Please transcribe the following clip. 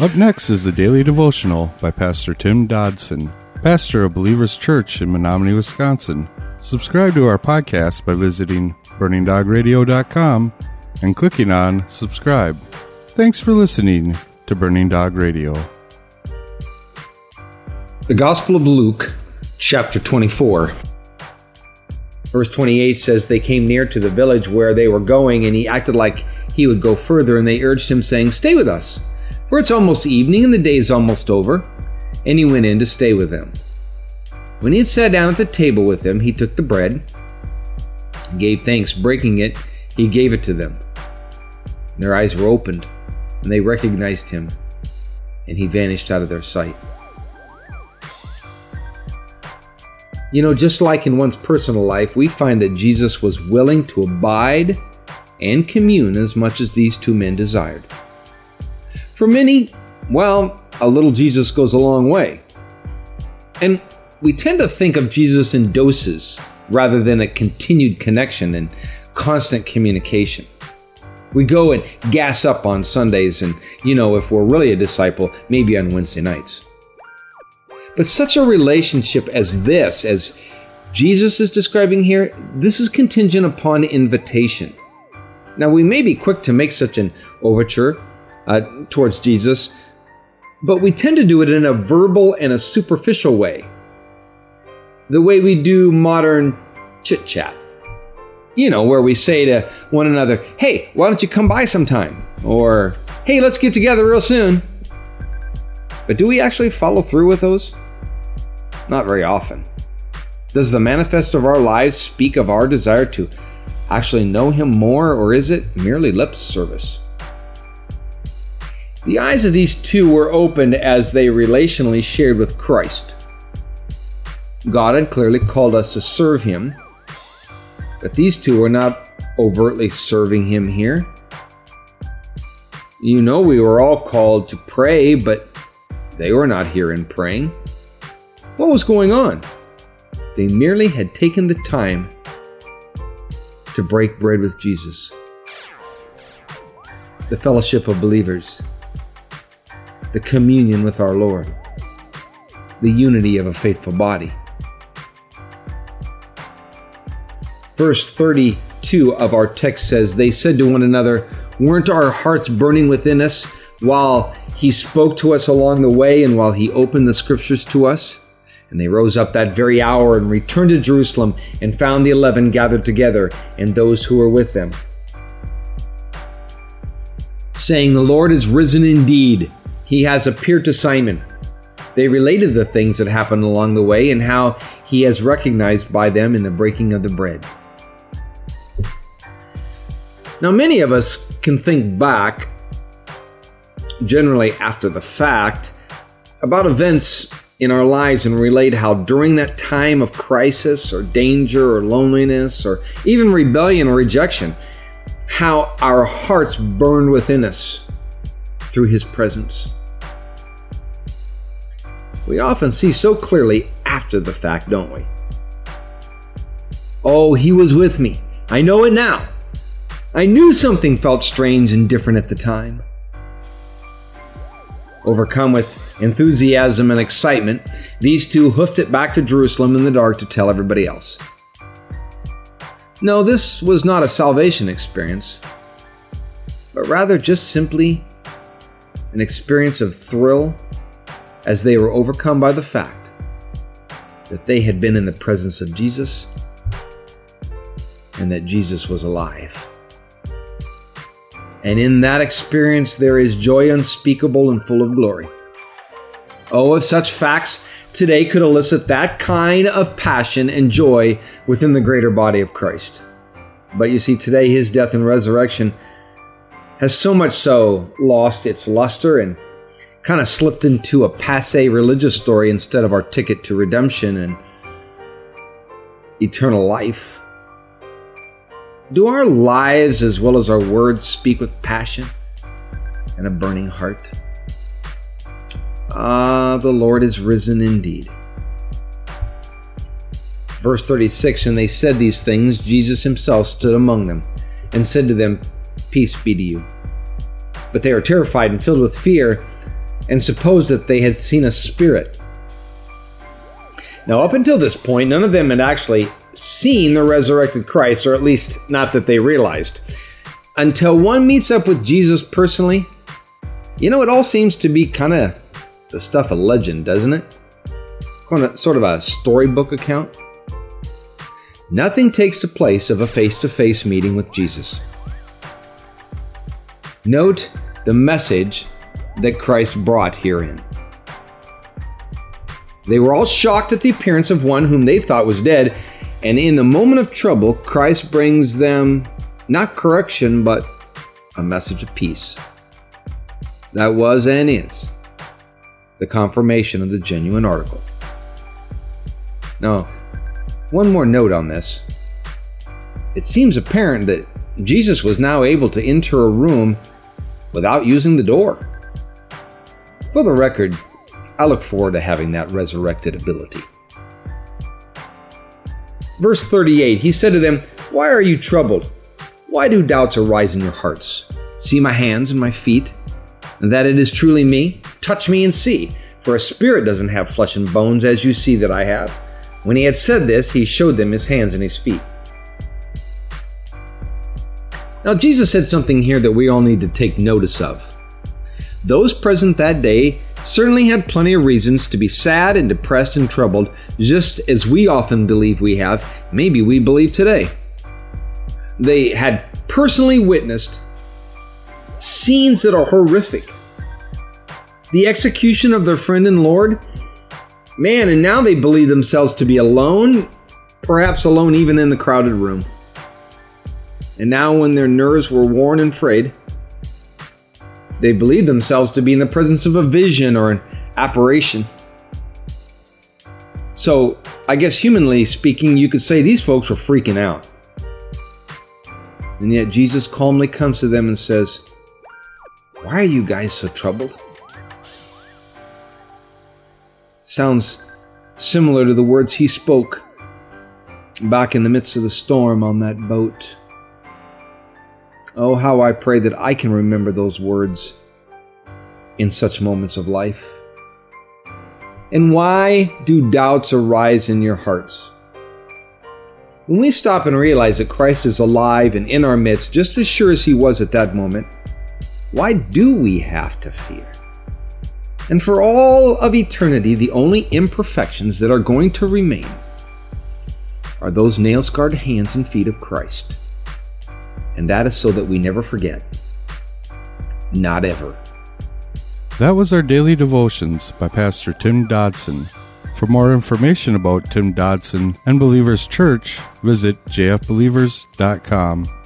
Up next is the Daily Devotional by Pastor Tim Dodson, pastor of Believers Church in Menominee, Wisconsin. Subscribe to our podcast by visiting burningdogradio.com and clicking on subscribe. Thanks for listening to Burning Dog Radio. The Gospel of Luke, chapter 24. Verse 28 says, They came near to the village where they were going, and he acted like he would go further, and they urged him, saying, Stay with us, for it's almost evening, and the day is almost over. And he went in to stay with them. When he had sat down at the table with them, he took the bread, gave thanks, breaking it, he gave it to them. And Their eyes were opened, and they recognized him, and he vanished out of their sight. You know, just like in one's personal life, we find that Jesus was willing to abide and commune as much as these two men desired. For many, well, a little Jesus goes a long way. And we tend to think of Jesus in doses rather than a continued connection and constant communication. We go and gas up on Sundays, and, you know, if we're really a disciple, maybe on Wednesday nights. But such a relationship as this, as Jesus is describing here, this is contingent upon invitation. Now, we may be quick to make such an overture uh, towards Jesus, but we tend to do it in a verbal and a superficial way. The way we do modern chit chat you know, where we say to one another, hey, why don't you come by sometime? Or, hey, let's get together real soon. But do we actually follow through with those? Not very often. Does the manifest of our lives speak of our desire to actually know Him more, or is it merely lip service? The eyes of these two were opened as they relationally shared with Christ. God had clearly called us to serve Him but these two were not overtly serving him here. You know, we were all called to pray, but they were not here in praying. What was going on? They merely had taken the time to break bread with Jesus. The fellowship of believers, the communion with our Lord, the unity of a faithful body. Verse 32 of our text says, They said to one another, Weren't our hearts burning within us while he spoke to us along the way and while he opened the scriptures to us? And they rose up that very hour and returned to Jerusalem and found the eleven gathered together and those who were with them. Saying, The Lord is risen indeed. He has appeared to Simon. They related the things that happened along the way and how he has recognized by them in the breaking of the bread. Now, many of us can think back, generally after the fact, about events in our lives and relate how during that time of crisis or danger or loneliness or even rebellion or rejection, how our hearts burned within us through His presence. We often see so clearly after the fact, don't we? Oh, He was with me. I know it now. I knew something felt strange and different at the time. Overcome with enthusiasm and excitement, these two hoofed it back to Jerusalem in the dark to tell everybody else. No, this was not a salvation experience, but rather just simply an experience of thrill as they were overcome by the fact that they had been in the presence of Jesus and that Jesus was alive. And in that experience, there is joy unspeakable and full of glory. Oh, if such facts today could elicit that kind of passion and joy within the greater body of Christ. But you see, today his death and resurrection has so much so lost its luster and kind of slipped into a passe religious story instead of our ticket to redemption and eternal life. Do our lives as well as our words speak with passion and a burning heart? Ah, the Lord is risen indeed. Verse 36 And they said these things, Jesus himself stood among them and said to them, Peace be to you. But they were terrified and filled with fear and supposed that they had seen a spirit. Now, up until this point, none of them had actually seen the resurrected Christ, or at least not that they realized. Until one meets up with Jesus personally, you know, it all seems to be kind of the stuff of legend, doesn't it? Sort of a storybook account. Nothing takes the place of a face to face meeting with Jesus. Note the message that Christ brought herein. They were all shocked at the appearance of one whom they thought was dead, and in the moment of trouble, Christ brings them not correction, but a message of peace. That was and is the confirmation of the genuine article. Now, one more note on this. It seems apparent that Jesus was now able to enter a room without using the door. For the record, I look forward to having that resurrected ability. Verse 38 He said to them, Why are you troubled? Why do doubts arise in your hearts? See my hands and my feet, and that it is truly me? Touch me and see, for a spirit doesn't have flesh and bones as you see that I have. When he had said this, he showed them his hands and his feet. Now, Jesus said something here that we all need to take notice of. Those present that day certainly had plenty of reasons to be sad and depressed and troubled, just as we often believe we have, maybe we believe today. They had personally witnessed scenes that are horrific. The execution of their friend and Lord, man, and now they believe themselves to be alone, perhaps alone even in the crowded room. And now, when their nerves were worn and frayed, they believed themselves to be in the presence of a vision or an apparition. So, I guess humanly speaking, you could say these folks were freaking out. And yet, Jesus calmly comes to them and says, Why are you guys so troubled? Sounds similar to the words he spoke back in the midst of the storm on that boat. Oh, how I pray that I can remember those words in such moments of life. And why do doubts arise in your hearts? When we stop and realize that Christ is alive and in our midst, just as sure as he was at that moment, why do we have to fear? And for all of eternity, the only imperfections that are going to remain are those nail scarred hands and feet of Christ and that is so that we never forget. Not ever. That was our daily devotions by Pastor Tim Dodson. For more information about Tim Dodson and Believers Church, visit jfbelievers.com.